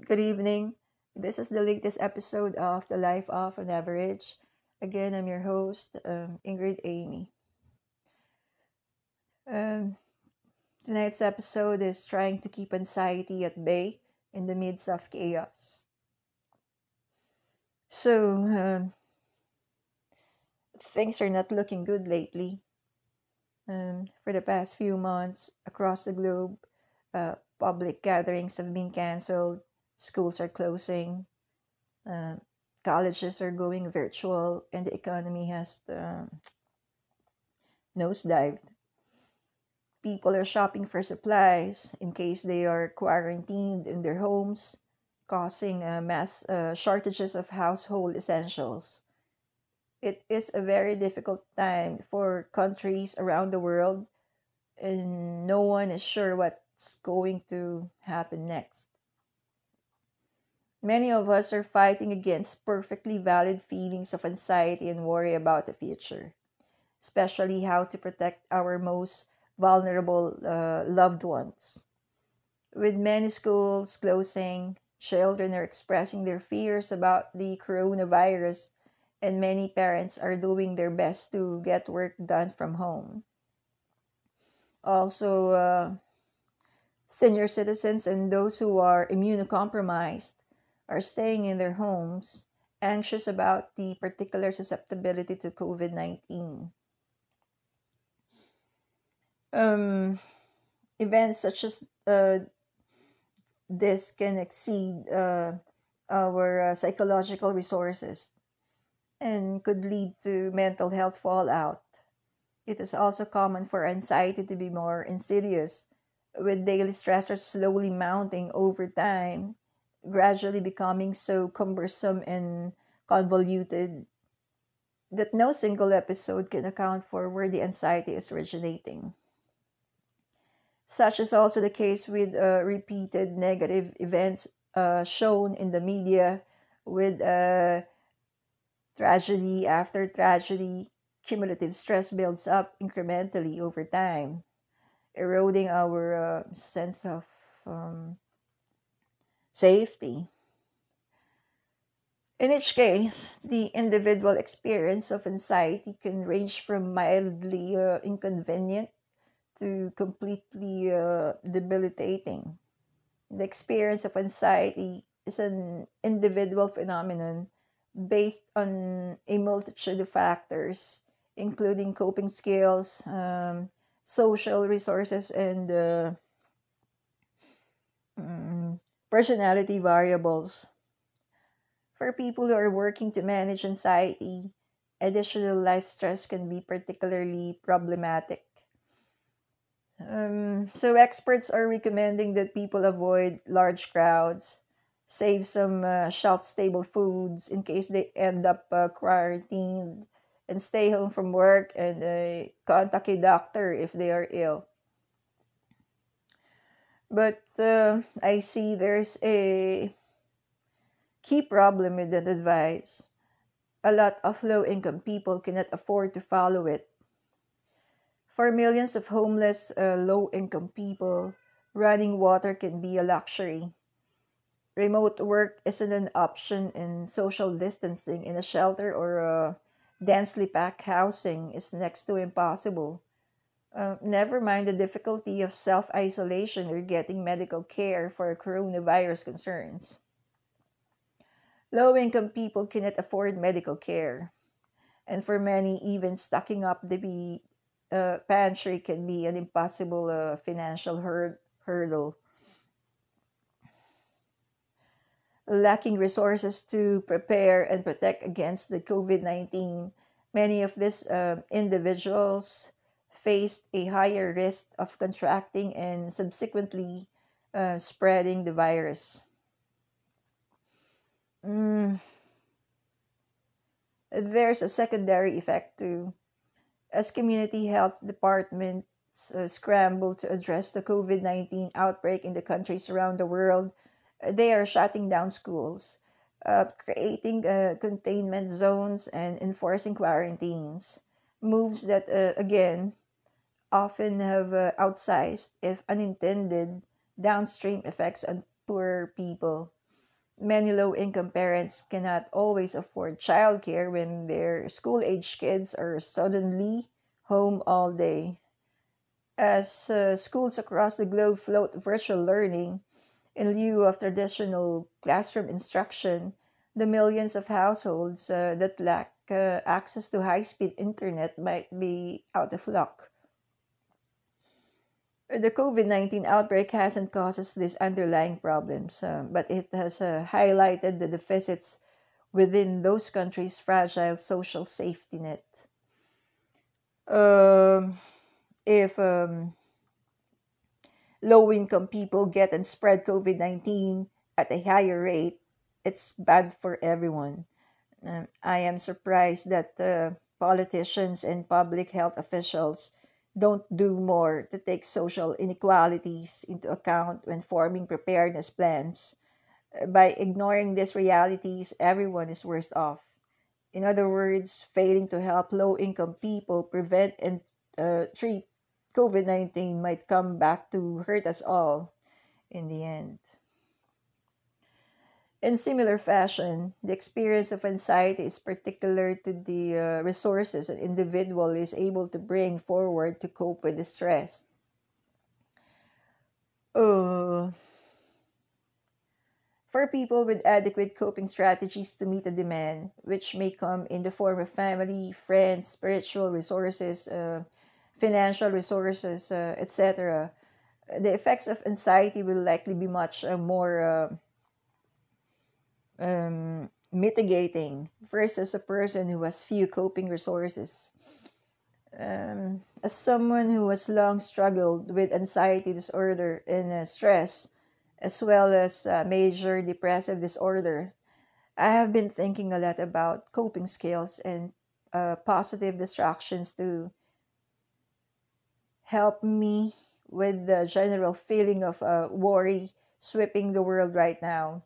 Good evening. This is the latest episode of The Life of an Average. Again, I'm your host, um, Ingrid Amy. Um, tonight's episode is trying to keep anxiety at bay in the midst of chaos. So, um, things are not looking good lately. Um, for the past few months, across the globe, uh, public gatherings have been canceled, schools are closing, uh, colleges are going virtual, and the economy has um, nosedived. People are shopping for supplies in case they are quarantined in their homes, causing uh, mass uh, shortages of household essentials. It is a very difficult time for countries around the world, and no one is sure what's going to happen next. Many of us are fighting against perfectly valid feelings of anxiety and worry about the future, especially how to protect our most vulnerable uh, loved ones. With many schools closing, children are expressing their fears about the coronavirus, and many parents are doing their best to get work done from home. Also, uh, senior citizens and those who are immunocompromised are staying in their homes, anxious about the particular susceptibility to COVID 19. Um, events such as uh, this can exceed uh, our uh, psychological resources and could lead to mental health fallout. It is also common for anxiety to be more insidious, with daily stressors slowly mounting over time, gradually becoming so cumbersome and convoluted that no single episode can account for where the anxiety is originating. Such is also the case with uh, repeated negative events uh, shown in the media, with uh, tragedy after tragedy, cumulative stress builds up incrementally over time, eroding our uh, sense of um, safety. In each case, the individual experience of anxiety can range from mildly uh, inconvenient to completely uh, debilitating. The experience of anxiety is an individual phenomenon based on a multitude of factors, including coping skills, um, social resources, and uh, personality variables. For people who are working to manage anxiety, additional life stress can be particularly problematic. Um, so, experts are recommending that people avoid large crowds, save some uh, shelf stable foods in case they end up uh, quarantined, and stay home from work and uh, contact a doctor if they are ill. But uh, I see there's a key problem with that advice. A lot of low income people cannot afford to follow it. For millions of homeless, uh, low income people, running water can be a luxury. Remote work isn't an option, and social distancing in a shelter or a densely packed housing is next to impossible. Uh, never mind the difficulty of self isolation or getting medical care for coronavirus concerns. Low income people cannot afford medical care, and for many, even stocking up the uh, pantry can be an impossible uh, financial hur- hurdle. Lacking resources to prepare and protect against the COVID 19, many of these uh, individuals faced a higher risk of contracting and subsequently uh, spreading the virus. Mm, there's a secondary effect too. As community health departments uh, scramble to address the COVID 19 outbreak in the countries around the world, they are shutting down schools, uh, creating uh, containment zones, and enforcing quarantines. Moves that, uh, again, often have uh, outsized, if unintended, downstream effects on poor people. many low income parents cannot always afford childcare when their school age kids are suddenly home all day. As uh, schools across the globe float virtual learning in lieu of traditional classroom instruction, the millions of households uh, that lack uh, access to high speed internet might be out of luck. The COVID 19 outbreak hasn't caused us these underlying problems, uh, but it has uh, highlighted the deficits within those countries' fragile social safety net. Um, if um, low income people get and spread COVID 19 at a higher rate, it's bad for everyone. Um, I am surprised that uh, politicians and public health officials don't do more to take social inequalities into account when forming preparedness plans. Uh, By ignoring these realities, everyone is worse off. In other words, failing to help low income people prevent and uh, treat COVID 19 might come back to hurt us all in the end. In similar fashion, the experience of anxiety is particular to the uh, resources an individual is able to bring forward to cope with the stress. Uh, for people with adequate coping strategies to meet the demand, which may come in the form of family, friends, spiritual resources, uh, financial resources, uh, etc., the effects of anxiety will likely be much uh, more uh, um, mitigating versus a person who has few coping resources. Um, as someone who has long struggled with anxiety disorder and uh, stress, as well as uh, major depressive disorder, I have been thinking a lot about coping skills and uh, positive distractions to help me with the general feeling of uh, worry sweeping the world right now.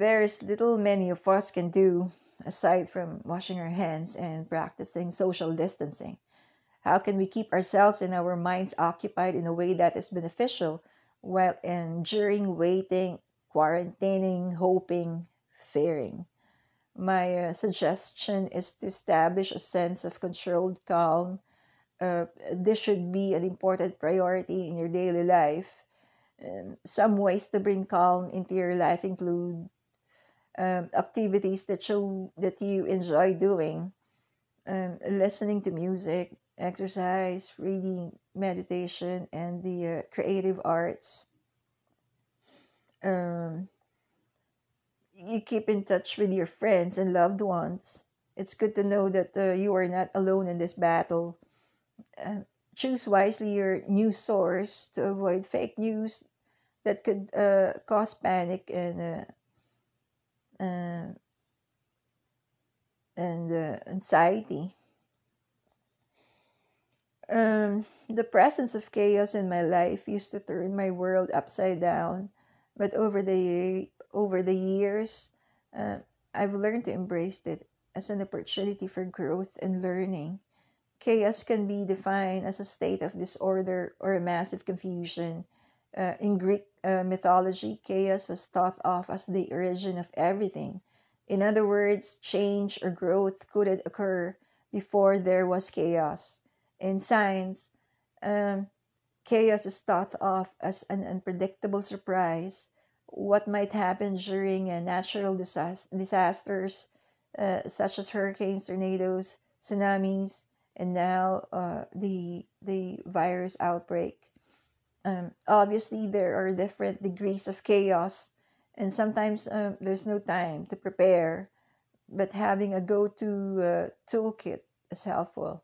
There's little many of us can do aside from washing our hands and practicing social distancing. How can we keep ourselves and our minds occupied in a way that is beneficial while enduring, waiting, quarantining, hoping, fearing? My uh, suggestion is to establish a sense of controlled calm. Uh, this should be an important priority in your daily life. Um, some ways to bring calm into your life include um, activities that show that you enjoy doing, um, listening to music, exercise, reading, meditation, and the uh, creative arts. Um, you keep in touch with your friends and loved ones. It's good to know that uh, you are not alone in this battle. Uh, choose wisely your news source to avoid fake news that could uh, cause panic and uh, and uh, anxiety. Um, the presence of chaos in my life used to turn my world upside down, but over the over the years, uh, I've learned to embrace it as an opportunity for growth and learning. Chaos can be defined as a state of disorder or a massive confusion. Uh, in Greek uh, mythology, chaos was thought of as the origin of everything. In other words, change or growth couldn't occur before there was chaos. In science, um, chaos is thought of as an unpredictable surprise. What might happen during uh, natural disas- disasters, uh, such as hurricanes, tornadoes, tsunamis, and now uh, the the virus outbreak. Um, obviously, there are different degrees of chaos, and sometimes um, there's no time to prepare. But having a go-to uh, toolkit is helpful.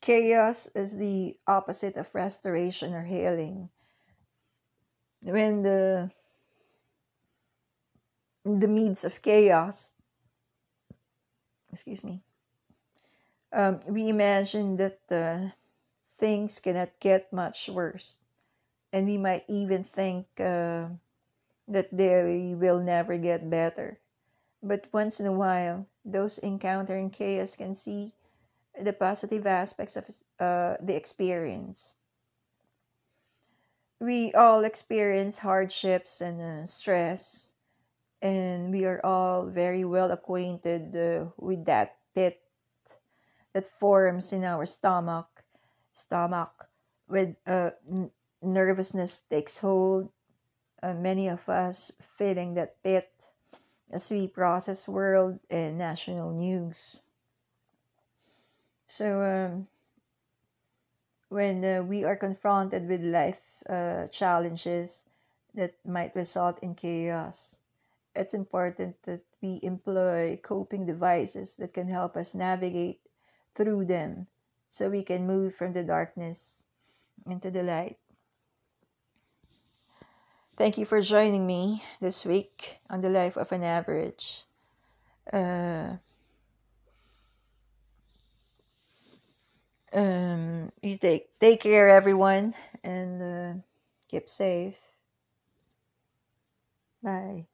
Chaos is the opposite of restoration or healing. When the the midst of chaos, excuse me, um, we imagine that uh, things cannot get much worse, and we might even think uh, that they will never get better. But once in a while, those encountering chaos can see the positive aspects of uh, the experience. we all experience hardships and uh, stress, and we are all very well acquainted uh, with that pit that forms in our stomach. Stomach, with uh, n- nervousness takes hold. Uh, many of us feeling that pit as we process world and national news. So, um, when uh, we are confronted with life uh, challenges that might result in chaos, it's important that we employ coping devices that can help us navigate through them so we can move from the darkness into the light. Thank you for joining me this week on the Life of an Average. Uh, um, you take take care, everyone, and uh, keep safe. Bye.